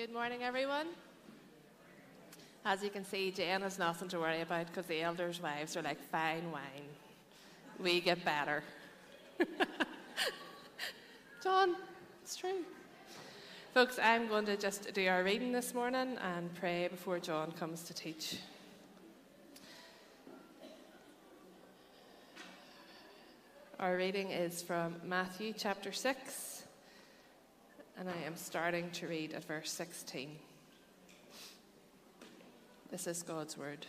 Good morning, everyone. As you can see, Jen has nothing to worry about because the elders' wives are like fine wine. We get better. John, it's true. Folks, I'm going to just do our reading this morning and pray before John comes to teach. Our reading is from Matthew chapter 6, and I am starting to read at verse 16. This is God's word.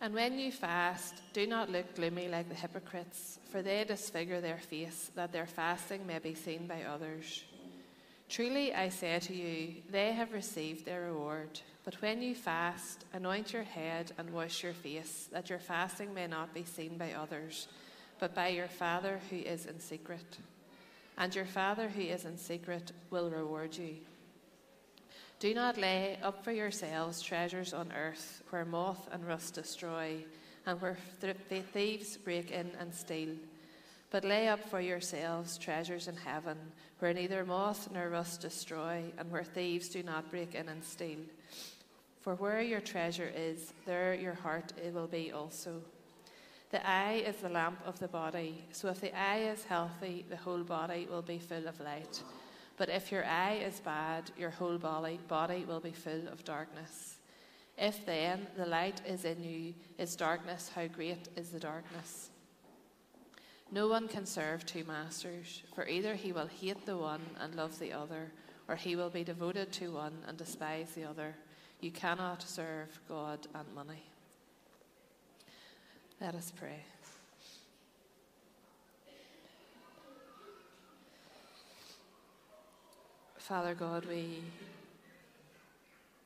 And when you fast, do not look gloomy like the hypocrites, for they disfigure their face, that their fasting may be seen by others. Truly, I say to you, they have received their reward. But when you fast, anoint your head and wash your face, that your fasting may not be seen by others, but by your Father who is in secret. And your Father who is in secret will reward you. Do not lay up for yourselves treasures on earth, where moth and rust destroy, and where th- thieves break in and steal. But lay up for yourselves treasures in heaven, where neither moth nor rust destroy, and where thieves do not break in and steal. For where your treasure is, there your heart it will be also. The eye is the lamp of the body, so if the eye is healthy, the whole body will be full of light. But if your eye is bad, your whole body, body will be full of darkness. If then the light is in you, is darkness, how great is the darkness? No one can serve two masters, for either he will hate the one and love the other, or he will be devoted to one and despise the other. You cannot serve God and money. Let us pray. Father God, we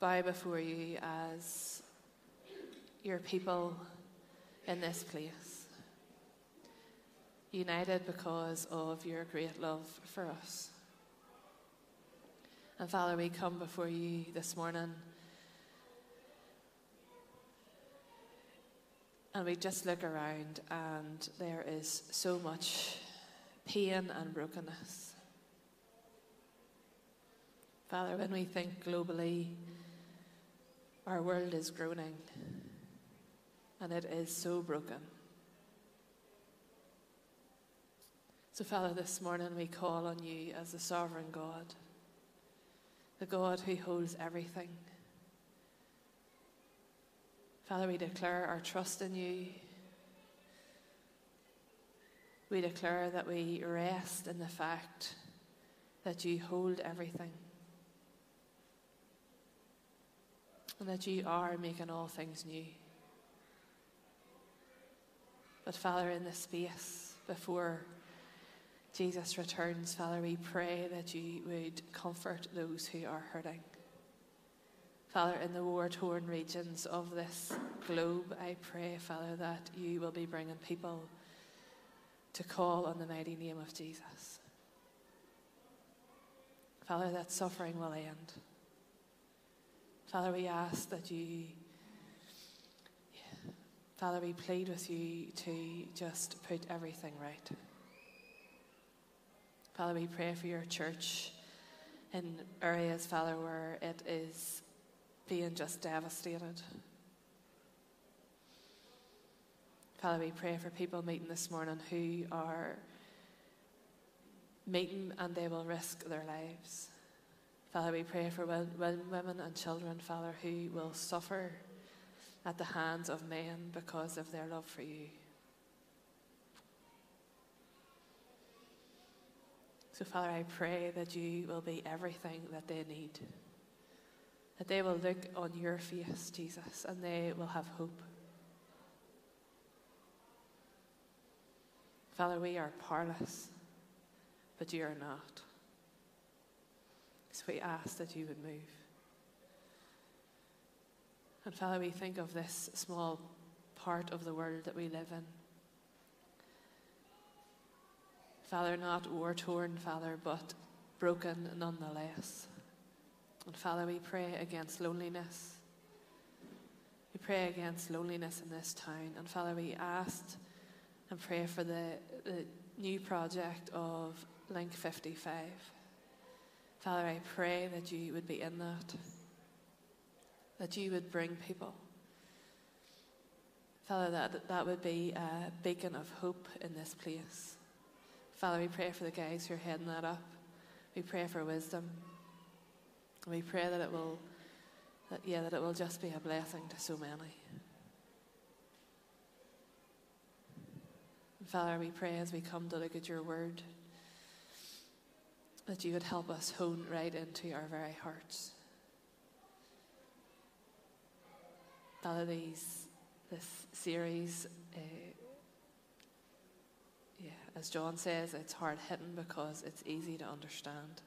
bow before you as your people in this place, united because of your great love for us. And Father, we come before you this morning and we just look around, and there is so much pain and brokenness. Father, when we think globally, our world is groaning and it is so broken. So, Father, this morning we call on you as the sovereign God, the God who holds everything. Father, we declare our trust in you. We declare that we rest in the fact that you hold everything. and that you are making all things new. But, Father, in this space before Jesus returns, Father, we pray that you would comfort those who are hurting. Father, in the war torn regions of this globe, I pray, Father, that you will be bringing people to call on the mighty name of Jesus. Father, that suffering will end. Father, we ask that you, Father, we plead with you to just put everything right. Father, we pray for your church in areas, Father, where it is being just devastated. Father, we pray for people meeting this morning who are meeting and they will risk their lives. Father, we pray for women and children, Father, who will suffer at the hands of men because of their love for you. So, Father, I pray that you will be everything that they need. That they will look on your face, Jesus, and they will have hope. Father, we are powerless, but you are not. So we ask that you would move. And Father, we think of this small part of the world that we live in. Father, not war torn, Father, but broken nonetheless. And Father, we pray against loneliness. We pray against loneliness in this town. And Father, we asked and pray for the, the new project of Link 55. Father, I pray that you would be in that, that you would bring people. Father, that, that would be a beacon of hope in this place. Father, we pray for the guys who are heading that up. We pray for wisdom. And we pray that it will, that, yeah, that it will just be a blessing to so many. And Father, we pray as we come to look at your word that you would help us hone right into our very hearts. Father, these, this series, uh, yeah, as John says, it's hard hitting because it's easy to understand.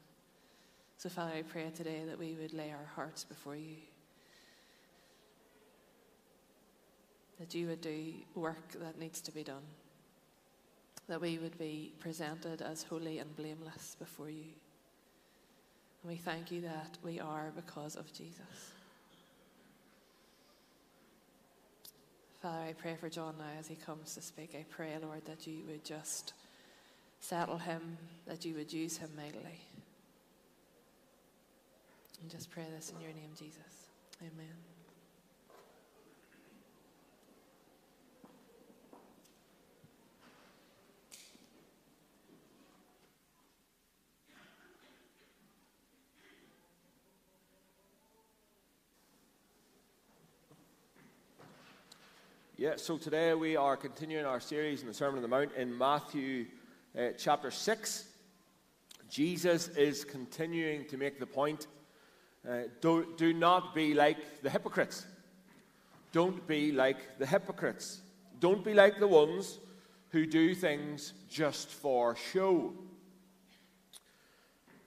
So, Father, I pray today that we would lay our hearts before you. That you would do work that needs to be done that we would be presented as holy and blameless before you. And we thank you that we are because of Jesus. Father, I pray for John now as he comes to speak. I pray, Lord, that you would just settle him, that you would use him mightily. And just pray this in your name, Jesus. Amen. Yeah, so today we are continuing our series in the Sermon on the Mount in Matthew uh, chapter 6. Jesus is continuing to make the point uh, do, do not be like the hypocrites. Don't be like the hypocrites. Don't be like the ones who do things just for show.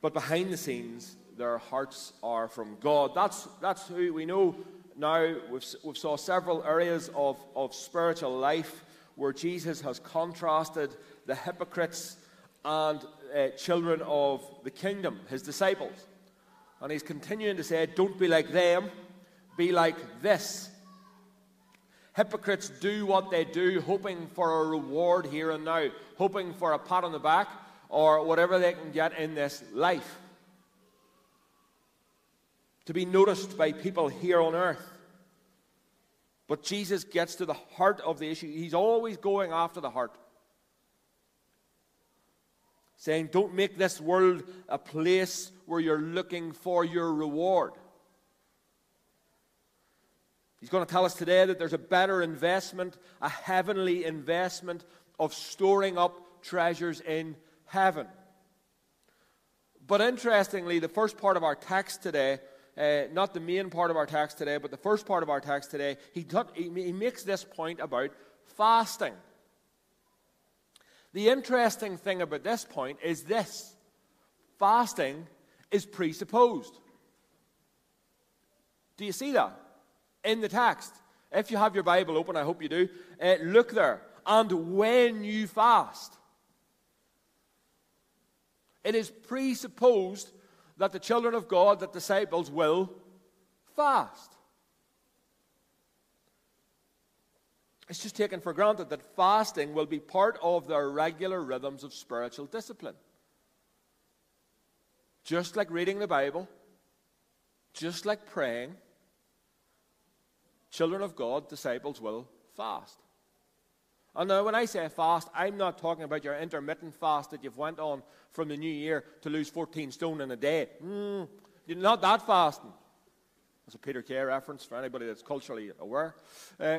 But behind the scenes, their hearts are from God. That's, that's who we know now we've, we've saw several areas of, of spiritual life where Jesus has contrasted the hypocrites and uh, children of the kingdom, his disciples. And he's continuing to say, don't be like them, be like this. Hypocrites do what they do, hoping for a reward here and now, hoping for a pat on the back or whatever they can get in this life to be noticed by people here on earth. But Jesus gets to the heart of the issue. He's always going after the heart. Saying, don't make this world a place where you're looking for your reward. He's going to tell us today that there's a better investment, a heavenly investment of storing up treasures in heaven. But interestingly, the first part of our text today uh, not the main part of our text today, but the first part of our text today, he, he, he makes this point about fasting. The interesting thing about this point is this fasting is presupposed. Do you see that? In the text. If you have your Bible open, I hope you do, uh, look there. And when you fast, it is presupposed that the children of God, that disciples will fast. It's just taken for granted that fasting will be part of their regular rhythms of spiritual discipline. Just like reading the Bible, just like praying, children of God, disciples will fast. And now, when I say fast, I'm not talking about your intermittent fast that you've went on from the new year to lose 14 stone in a day. Mm, you're not that fasting. That's a Peter Kay reference for anybody that's culturally aware. Uh,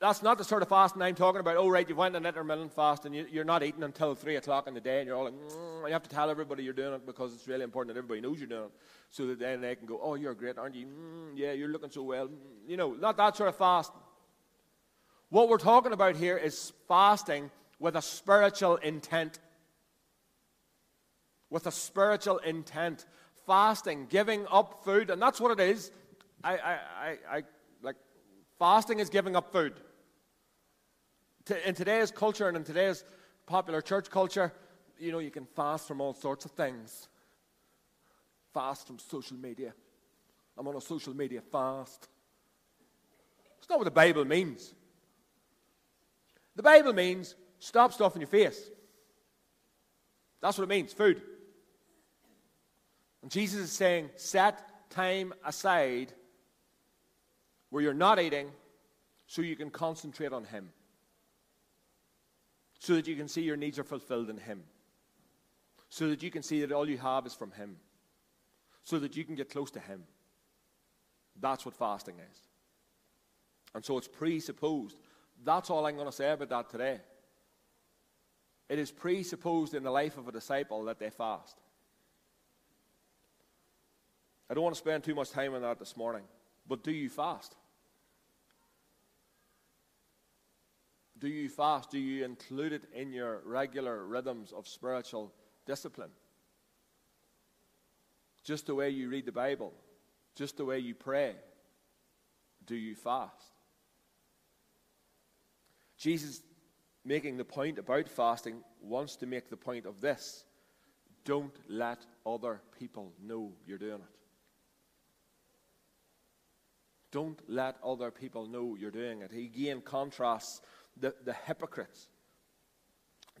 that's not the sort of fasting I'm talking about. Oh, right, you went on intermittent fast and you, are not eating until 3 o'clock in the day and you're all like, mm, you have to tell everybody you're doing it because it's really important that everybody knows you're doing it so that then they can go, oh, you're great, aren't you? Mm, yeah, you're looking so well. You know, not that sort of fasting. What we're talking about here is fasting with a spiritual intent. With a spiritual intent. Fasting, giving up food, and that's what it is. I, I, I, I like fasting is giving up food. In today's culture and in today's popular church culture, you know, you can fast from all sorts of things. Fast from social media. I'm on a social media fast. It's not what the Bible means. The Bible means stop stuffing your face. That's what it means food. And Jesus is saying, set time aside where you're not eating so you can concentrate on Him. So that you can see your needs are fulfilled in Him. So that you can see that all you have is from Him. So that you can get close to Him. That's what fasting is. And so it's presupposed. That's all I'm going to say about that today. It is presupposed in the life of a disciple that they fast. I don't want to spend too much time on that this morning, but do you fast? Do you fast? Do you include it in your regular rhythms of spiritual discipline? Just the way you read the Bible, just the way you pray, do you fast? Jesus, making the point about fasting, wants to make the point of this don't let other people know you're doing it. Don't let other people know you're doing it. He again contrasts the, the hypocrites.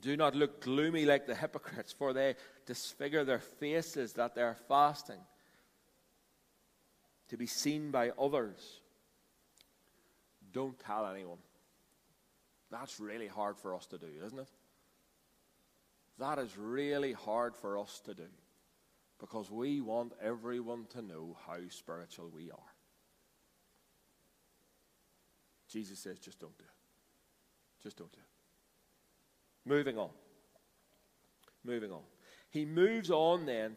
Do not look gloomy like the hypocrites, for they disfigure their faces that they're fasting to be seen by others. Don't tell anyone. That's really hard for us to do, isn't it? That is really hard for us to do because we want everyone to know how spiritual we are. Jesus says, just don't do it. Just don't do. Moving on. Moving on. He moves on then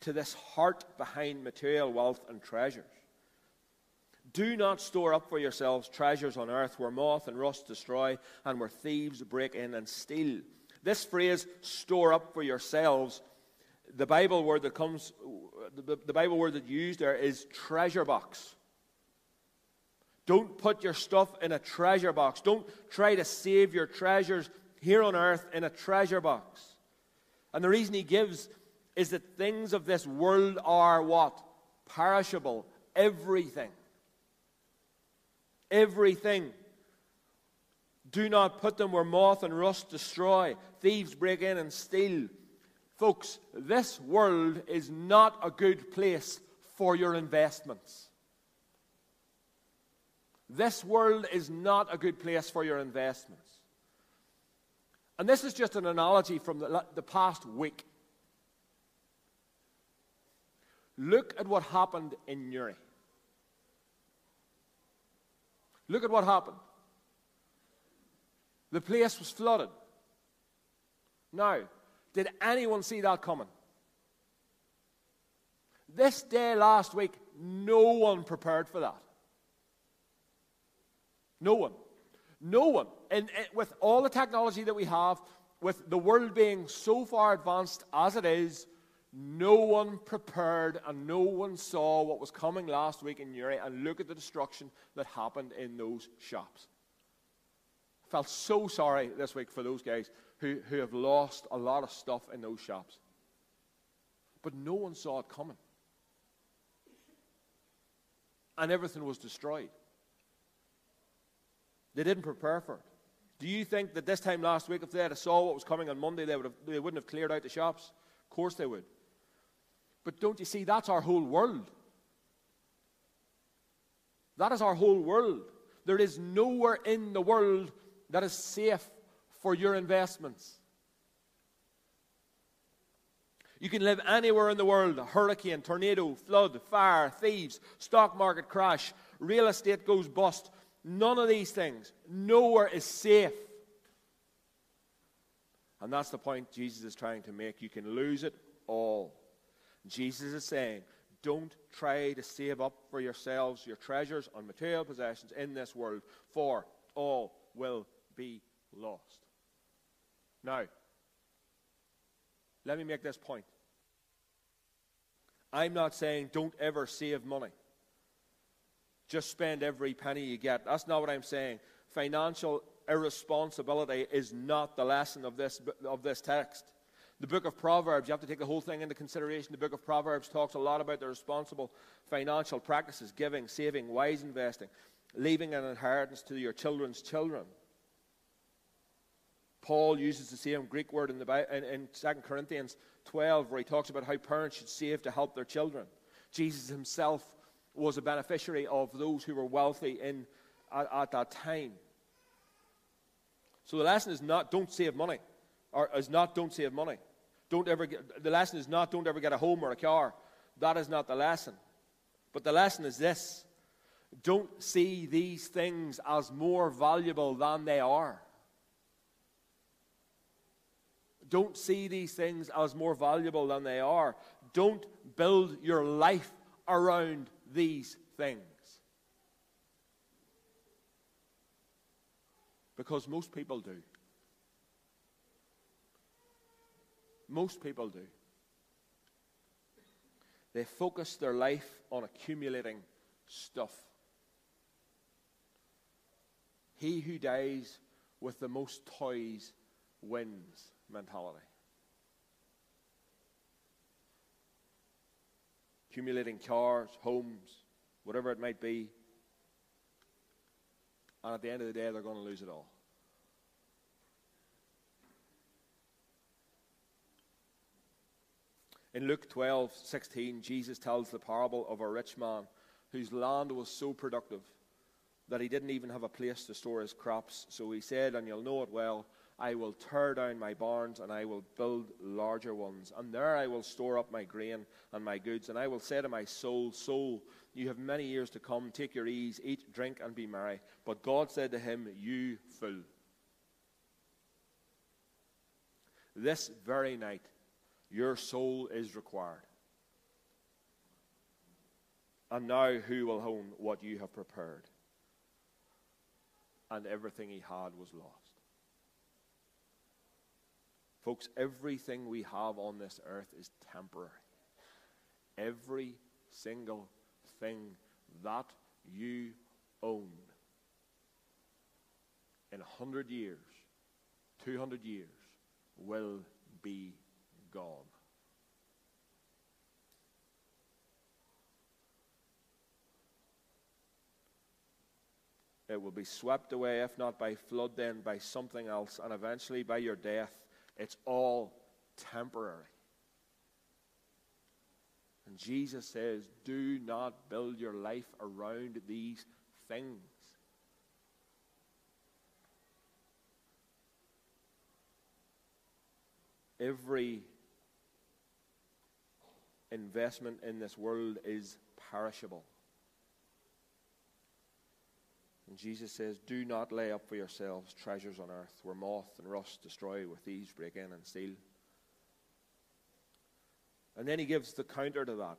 to this heart behind material wealth and treasures. Do not store up for yourselves treasures on earth where moth and rust destroy and where thieves break in and steal. This phrase, store up for yourselves, the Bible word that comes, the, the Bible word that used there is treasure box. Don't put your stuff in a treasure box. Don't try to save your treasures here on earth in a treasure box. And the reason he gives is that things of this world are what? Perishable. Everything. Everything. Do not put them where moth and rust destroy, thieves break in and steal. Folks, this world is not a good place for your investments. This world is not a good place for your investments. And this is just an analogy from the, the past week. Look at what happened in Newry. Look at what happened. The place was flooded. Now, did anyone see that coming? This day last week, no one prepared for that. No one. No one. And, and, with all the technology that we have, with the world being so far advanced as it is, no one prepared and no one saw what was coming last week in Newry. And look at the destruction that happened in those shops. I felt so sorry this week for those guys who, who have lost a lot of stuff in those shops. But no one saw it coming. And everything was destroyed. They didn't prepare for it. Do you think that this time last week, if they had saw what was coming on Monday, they, would have, they wouldn't have cleared out the shops? Of course they would. But don't you see, that's our whole world. That is our whole world. There is nowhere in the world that is safe for your investments. You can live anywhere in the world a hurricane, tornado, flood, fire, thieves, stock market crash, real estate goes bust, None of these things. Nowhere is safe. And that's the point Jesus is trying to make. You can lose it all. Jesus is saying, don't try to save up for yourselves your treasures on material possessions in this world, for all will be lost. Now, let me make this point. I'm not saying don't ever save money. Just spend every penny you get. That's not what I'm saying. Financial irresponsibility is not the lesson of this, of this text. The book of Proverbs, you have to take the whole thing into consideration. The book of Proverbs talks a lot about the responsible financial practices giving, saving, wise investing, leaving an inheritance to your children's children. Paul uses the same Greek word in, the, in, in 2 Corinthians 12, where he talks about how parents should save to help their children. Jesus himself was a beneficiary of those who were wealthy in, at, at that time. So the lesson is not don't save money, or is not don't save money. Don't ever get, the lesson is not don't ever get a home or a car. That is not the lesson. But the lesson is this don't see these things as more valuable than they are. Don't see these things as more valuable than they are. Don't build your life around these things. Because most people do. Most people do. They focus their life on accumulating stuff. He who dies with the most toys wins mentality. Accumulating cars, homes, whatever it might be. And at the end of the day, they're going to lose it all. In Luke 12, 16, Jesus tells the parable of a rich man whose land was so productive that he didn't even have a place to store his crops. So he said, and you'll know it well, I will tear down my barns and I will build larger ones. And there I will store up my grain and my goods. And I will say to my soul, Soul, you have many years to come. Take your ease, eat, drink, and be merry. But God said to him, You fool. This very night your soul is required. And now who will own what you have prepared? And everything he had was lost. Folks, everything we have on this earth is temporary. Every single thing that you own in a hundred years, two hundred years, will be gone. It will be swept away, if not by flood, then by something else, and eventually by your death. It's all temporary. And Jesus says, do not build your life around these things. Every investment in this world is perishable. And Jesus says, Do not lay up for yourselves treasures on earth where moth and rust destroy, where thieves break in and steal. And then he gives the counter to that.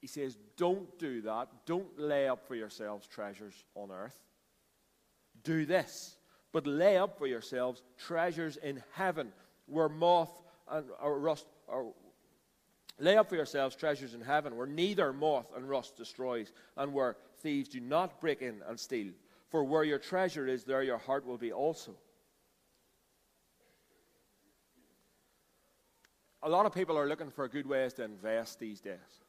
He says, Don't do that. Don't lay up for yourselves treasures on earth. Do this. But lay up for yourselves treasures in heaven where moth and or rust or lay up for yourselves treasures in heaven where neither moth and rust destroys and where thieves do not break in and steal. For where your treasure is, there your heart will be also. A lot of people are looking for good ways to invest these days.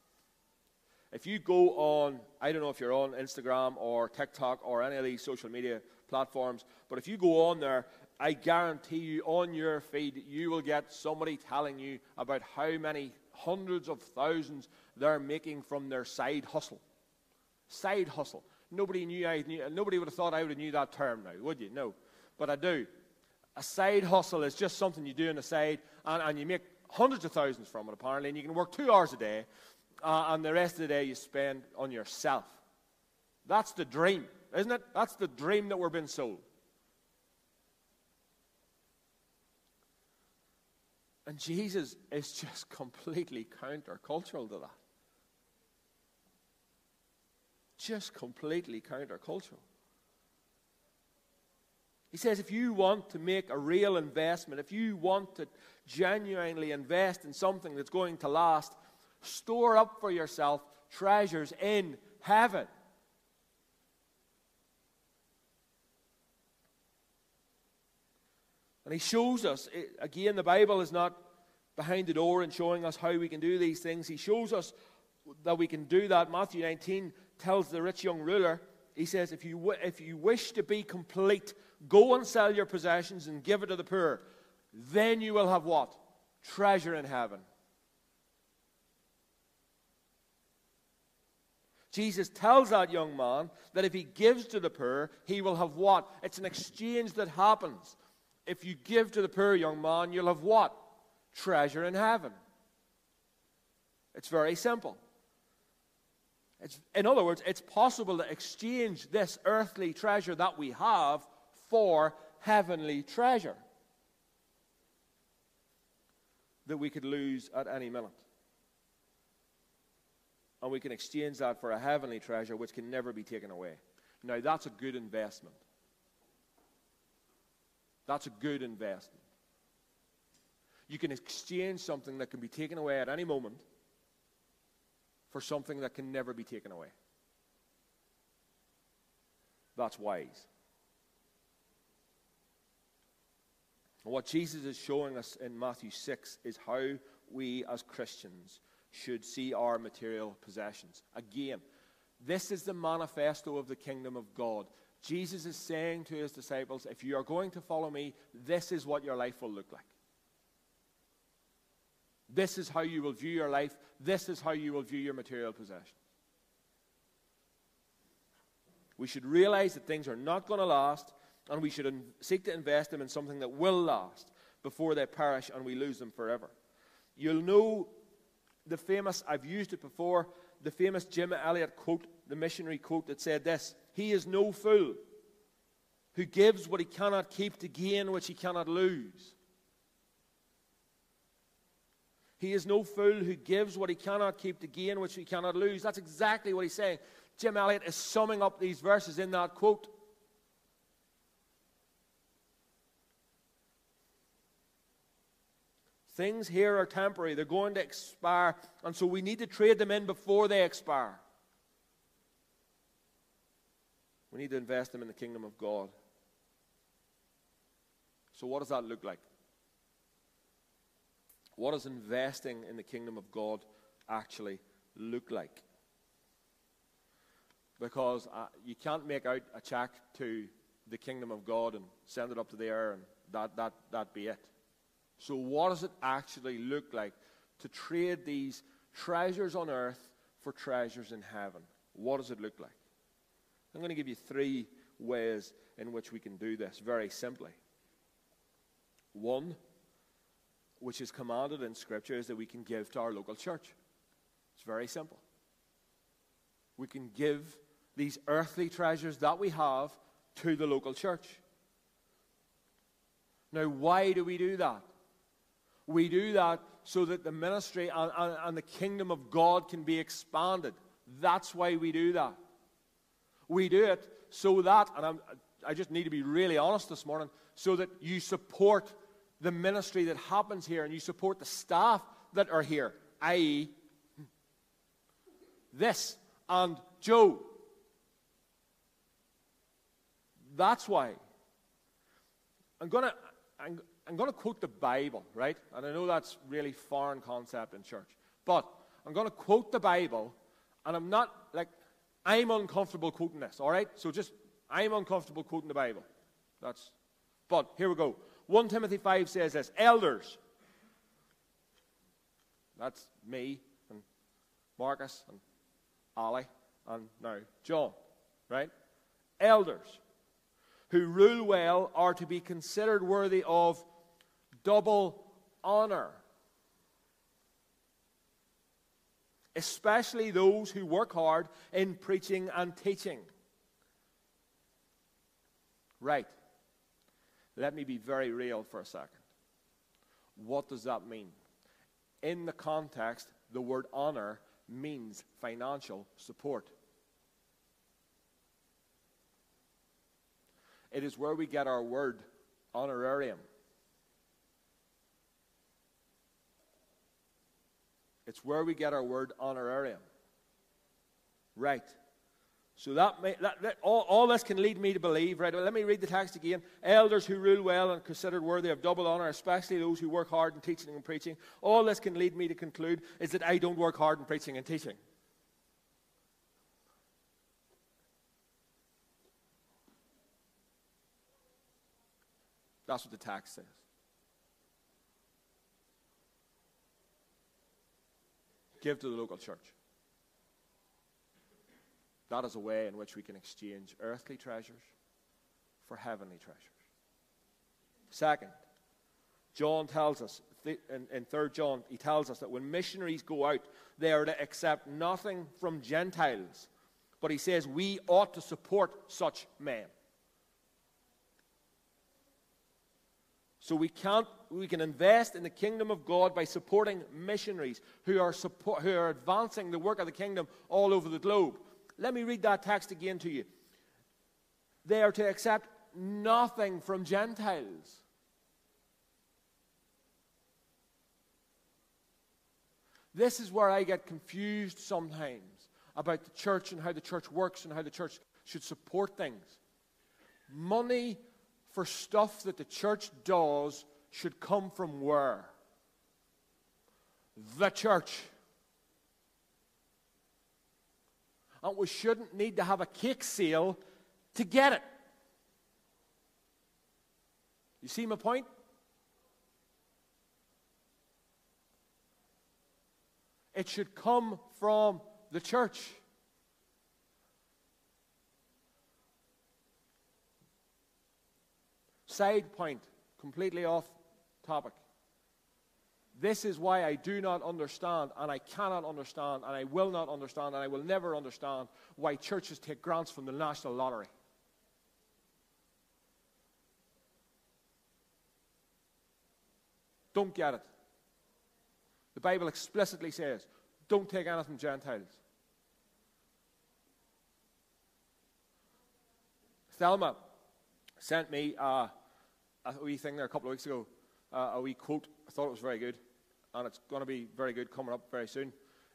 If you go on, I don't know if you're on Instagram or TikTok or any of these social media platforms, but if you go on there, I guarantee you on your feed, you will get somebody telling you about how many hundreds of thousands they're making from their side hustle. Side hustle. Nobody knew I knew, nobody would have thought I would have knew that term now, would you? No. But I do. A side hustle is just something you do on the side, and, and you make hundreds of thousands from it, apparently, and you can work two hours a day, uh, and the rest of the day you spend on yourself. That's the dream, isn't it? That's the dream that we're being sold. And Jesus is just completely countercultural to that. Just completely countercultural. He says if you want to make a real investment, if you want to genuinely invest in something that's going to last, store up for yourself treasures in heaven. And he shows us, again, the Bible is not behind the door and showing us how we can do these things. He shows us that we can do that. Matthew 19 tells the rich young ruler, he says, if you, if you wish to be complete, Go and sell your possessions and give it to the poor. Then you will have what? Treasure in heaven. Jesus tells that young man that if he gives to the poor, he will have what? It's an exchange that happens. If you give to the poor young man, you'll have what? Treasure in heaven. It's very simple. It's, in other words, it's possible to exchange this earthly treasure that we have for heavenly treasure that we could lose at any minute. And we can exchange that for a heavenly treasure which can never be taken away. Now, that's a good investment. That's a good investment. You can exchange something that can be taken away at any moment for something that can never be taken away. That's wise. And what Jesus is showing us in Matthew 6 is how we as Christians should see our material possessions. Again, this is the manifesto of the kingdom of God. Jesus is saying to his disciples, if you are going to follow me, this is what your life will look like. This is how you will view your life. This is how you will view your material possessions. We should realize that things are not going to last, and we should in- seek to invest them in something that will last before they perish and we lose them forever. You'll know the famous, I've used it before, the famous Jim Elliot quote, the missionary quote that said this He is no fool who gives what he cannot keep to gain which he cannot lose. He is no fool who gives what he cannot keep to gain which he cannot lose. That's exactly what he's saying. Jim Elliot is summing up these verses in that quote. Things here are temporary, they're going to expire, and so we need to trade them in before they expire. We need to invest them in the kingdom of God. So, what does that look like? What does investing in the kingdom of God actually look like? Because uh, you can't make out a check to the kingdom of God and send it up to the air and that, that, that be it. So, what does it actually look like to trade these treasures on earth for treasures in heaven? What does it look like? I'm going to give you three ways in which we can do this very simply. One, which is commanded in Scripture, is that we can give to our local church. It's very simple. We can give these earthly treasures that we have to the local church. Now, why do we do that? We do that so that the ministry and, and, and, the kingdom of God can be expanded. That's why we do that. We do it so that, and I'm, I just need to be really honest this morning, so that you support the ministry that happens here and you support the staff that are here, i.e., this and Joe. That's why. I'm going to. I'm, I'm going to quote the Bible, right? And I know that's really foreign concept in church. But I'm going to quote the Bible, and I'm not like, I'm uncomfortable quoting this, all right? So just, I'm uncomfortable quoting the Bible. That's, but here we go. 1 Timothy 5 says this Elders, that's me and Marcus and Ali and now John, right? Elders who rule well are to be considered worthy of double honor. Especially those who work hard in preaching and teaching. Right. Let me be very real for a second. What does that mean? In the context, the word honor means financial support. It is where we get our word honorarium. It's where we get our word honorarium. Right. So that, may, that, that all, all, this can lead me to believe, right? Let me read the text again. Elders who rule well and considered worthy of double honor, especially those who work hard in teaching and preaching. All this can lead me to conclude is that I don't work hard in preaching and teaching. That's what the text says. Give to the local church. That is a way in which we can exchange earthly treasures for heavenly treasures. Second, John tells us, in, in 3 John, he tells us that when missionaries go out, they are to accept nothing from Gentiles. But he says we ought to support such men. So we can't we can invest in the kingdom of God by supporting missionaries who are support, who are advancing the work of the kingdom all over the globe. Let me read that text again to you. They are to accept nothing from Gentiles. This is where I get confused sometimes about the church and how the church works and how the church should support things. Money for stuff that the church does should come from where? The church. And we shouldn't need to have a cake sale to get it. You see my point? It should come from the church. Side point, completely off topic. This is why I do not understand, and I cannot understand, and I will not understand, and I will never understand why churches take grants from the National Lottery. Don't get it. The Bible explicitly says, don't take anything from Gentiles. Thelma sent me uh, a wee thing there a couple of weeks ago, uh, a wee quote. I thought it was very good, and it's going to be very good coming up very soon.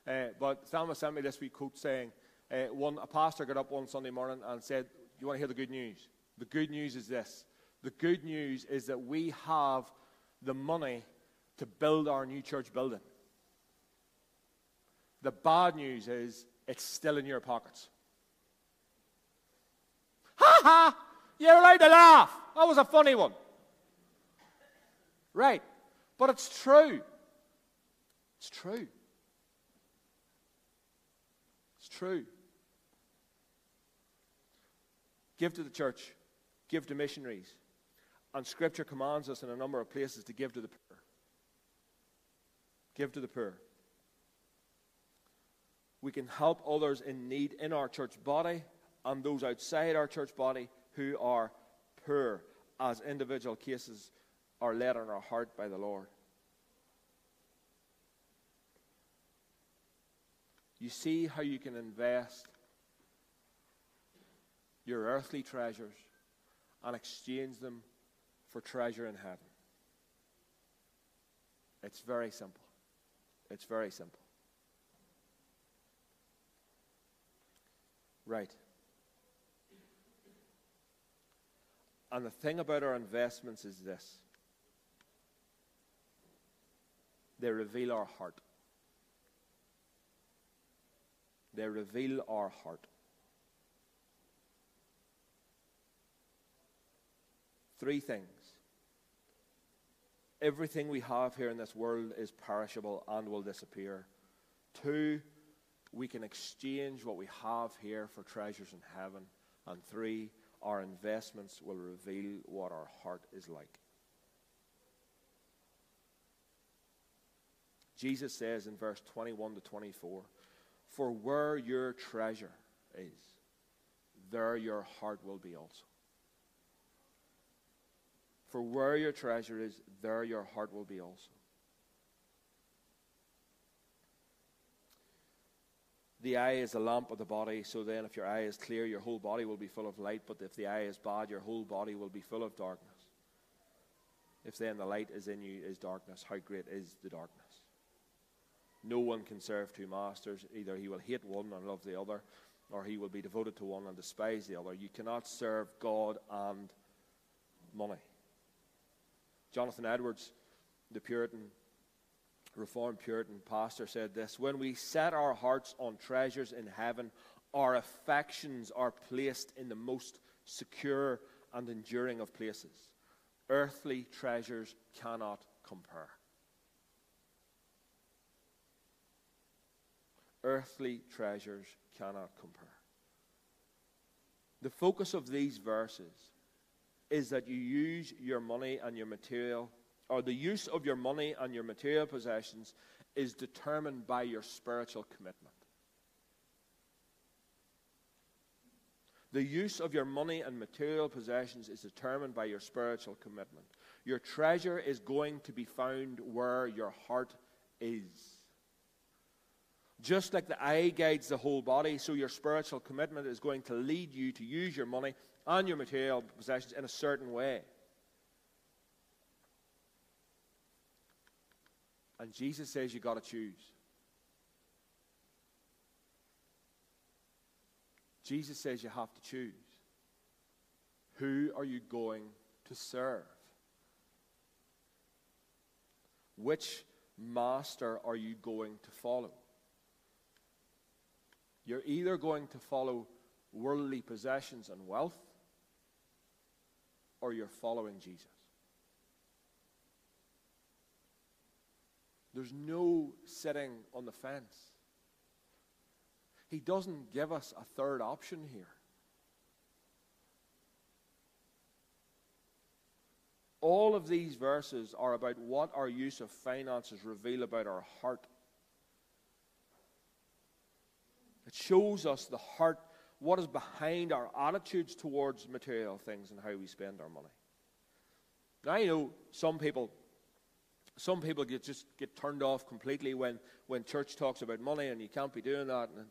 Uh, but Thelma sent me this wee quote saying, uh, one, a pastor got up one Sunday morning and said, You want to hear the good news? The good news is this. The good news is that we have the money to build our new church building. The bad news is it's still in your pockets. Ha ha! You're allowed to laugh. That was a funny one. Right. But it's true. It's true. It's true. Give to the church, give to missionaries. And Scripture commands us in a number of places to give to the poor. Give to the poor. We can help others in need in our church body and those outside our church body who are poor as individual cases are led on our heart by the Lord. You see how you can invest your earthly treasures and exchange them for treasure in heaven. It's very simple. It's very simple. Right. And the thing about our investments is this they reveal our heart. They reveal our heart. Three things. Everything we have here in this world is perishable and will disappear. Two, we can exchange what we have here for treasures in heaven. And three, our investments will reveal what our heart is like. Jesus says in verse 21 to 24, For where your treasure is, there your heart will be also. For where your treasure is, there your heart will be also. The eye is a lamp of the body, so then if your eye is clear, your whole body will be full of light, but if the eye is bad, your whole body will be full of darkness. If then the light is in you is darkness, how great is the darkness? No one can serve two masters. Either he will hate one and love the other, or he will be devoted to one and despise the other. You cannot serve God and money. Jonathan Edwards, the Puritan Reformed Puritan pastor said this When we set our hearts on treasures in heaven, our affections are placed in the most secure and enduring of places. earthly treasures cannot compare. Earthly treasures cannot compare. The focus of these verses is that you use your money and your material, or the use of your money and your material possessions is determined by your spiritual commitment. The use of your money and material possessions is determined by your spiritual commitment. Your treasure is going to be found where your heart is. Just like the eye guides the whole body, so your spiritual commitment is going to lead you to use your money and your material possessions in a certain way. And Jesus says you've got to choose. Jesus says you have to choose. Who are you going to serve? Which master are you going to follow? You're either going to follow worldly possessions and wealth, or you're following Jesus. There's no sitting on the fence. He doesn't give us a third option here. All of these verses are about what our use of finances reveal about our heart. It shows us the heart, what is behind our attitudes towards material things and how we spend our money. Now, I know some people some people get, just get turned off completely when, when church talks about money and you can't be doing that. And in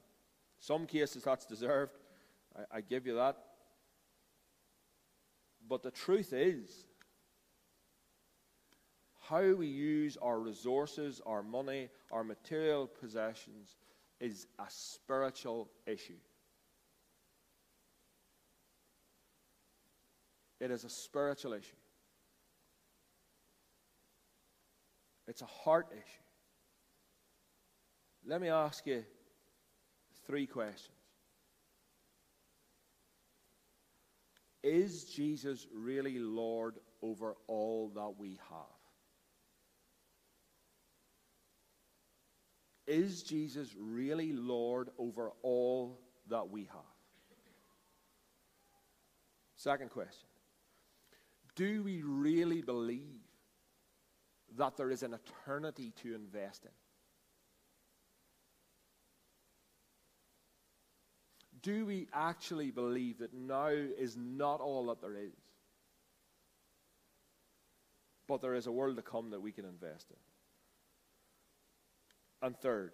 some cases, that's deserved. I, I give you that. But the truth is, how we use our resources, our money, our material possessions is a spiritual issue. It is a spiritual issue. It's a heart issue. Let me ask you three questions. Is Jesus really Lord over all that we have? Is Jesus really Lord over all that we have? Second question Do we really believe that there is an eternity to invest in. Do we actually believe that now is not all that there is? But there is a world to come that we can invest in. And third,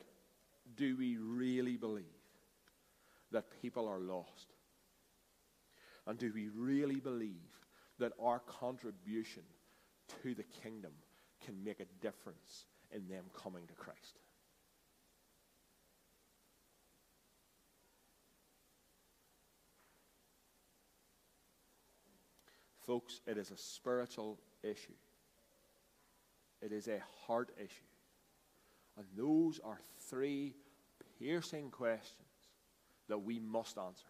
do we really believe that people are lost? And do we really believe that our contribution to the kingdom can make a difference in them coming to Christ. Folks, it is a spiritual issue. It is a heart issue. And those are three piercing questions that we must answer.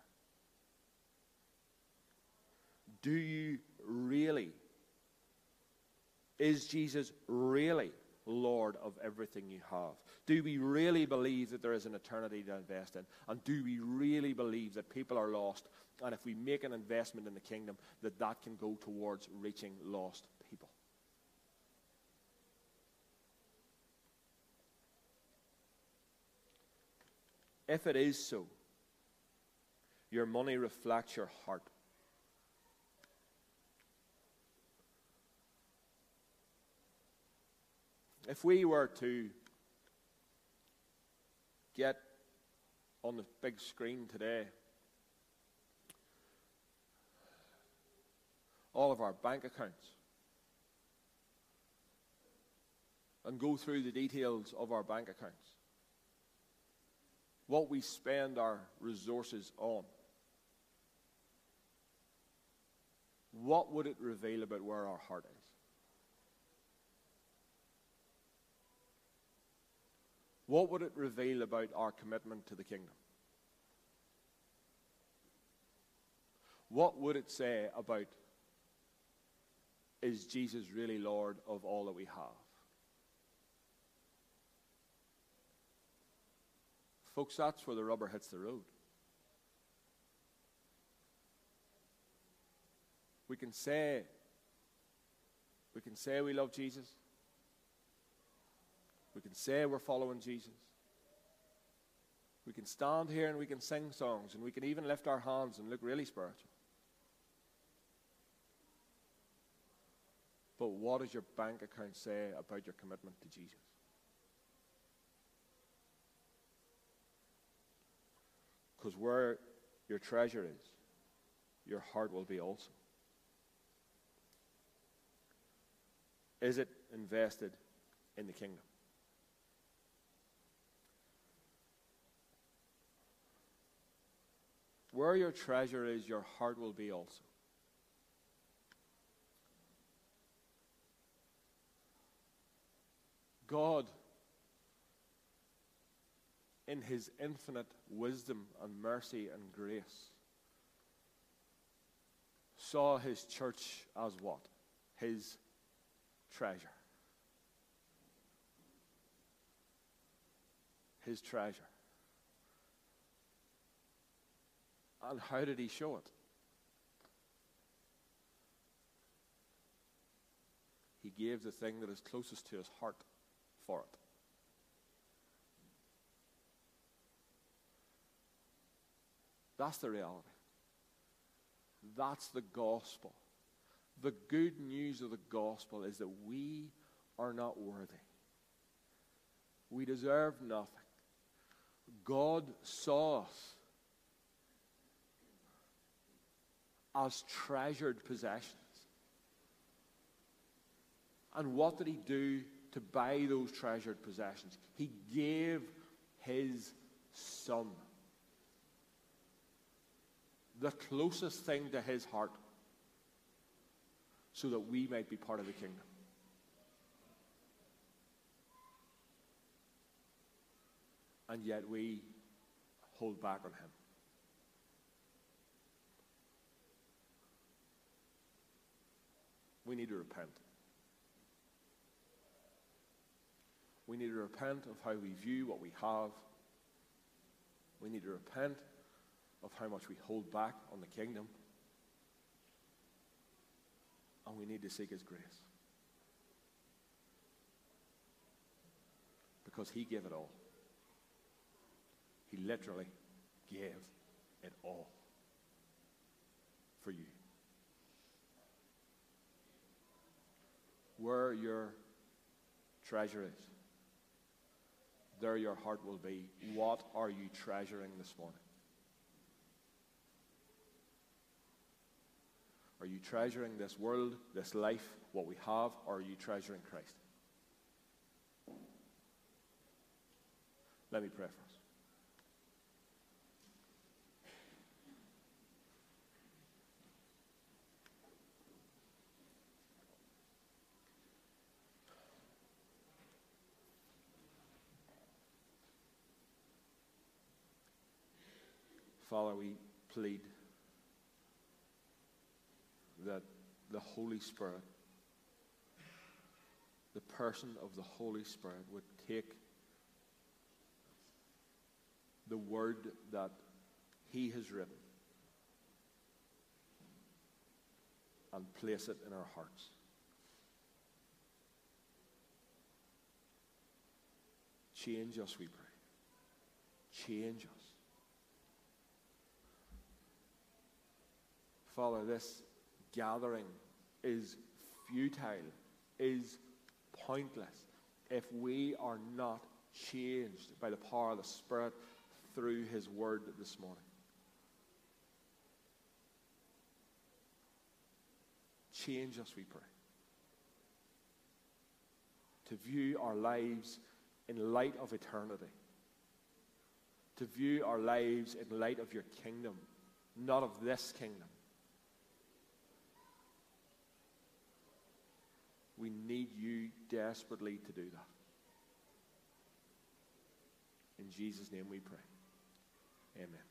Do you really is Jesus really Lord of everything you have? Do we really believe that there is an eternity to invest in? And do we really believe that people are lost? And if we make an investment in the kingdom, that that can go towards reaching lost people? If it is so, your money reflects your heart. If we were to get on the big screen today all of our bank accounts and go through the details of our bank accounts, what we spend our resources on, what would it reveal about where our heart is? what would it reveal about our commitment to the kingdom? What would it say about is Jesus really Lord of all that we have? Folks, that's where the rubber hits the road. We can say, we can say we love Jesus. We can say we're following Jesus. We can stand here and we can sing songs and we can even lift our hands and look really spiritual. But what does your bank account say about your commitment to Jesus? Because where your treasure is, your heart will be also. Is it invested in the kingdom? Where your treasure is, your heart will be also. God, in his infinite wisdom and mercy and grace, saw his church as what? His treasure. His treasure. And how did he show it? He gave the thing that is closest to his heart for it. That's the reality. That's the gospel. The good news of the gospel is that we are not worthy. We deserve nothing. God saw us as treasured possessions. And what did he do to buy those treasured possessions? He gave his son. The closest thing to his heart so that we might be part of the kingdom. And yet we hold back on him. We need to repent. We need to repent of how we view what we have. We need to repent of how much we hold back on the kingdom. And we need to seek His grace. Because He gave it all. He literally gave it all for you. Where your treasure is, there your heart will be. What are you treasuring this morning? Are you treasuring this world, this life, what we have, or are you treasuring Christ? Let me pray for us. Father, we plead that the Holy Spirit, the person of the Holy Spirit, would take the word that He has written and place it in our hearts. Change us, we pray. Change us. Father, this gathering is futile, is pointless if we are not changed by the power of the Spirit through His Word this morning. Change us, we pray. To view our lives in light of eternity. To view our lives in light of your kingdom, not of this kingdom. We need you desperately to do that. In Jesus' name we pray. Amen.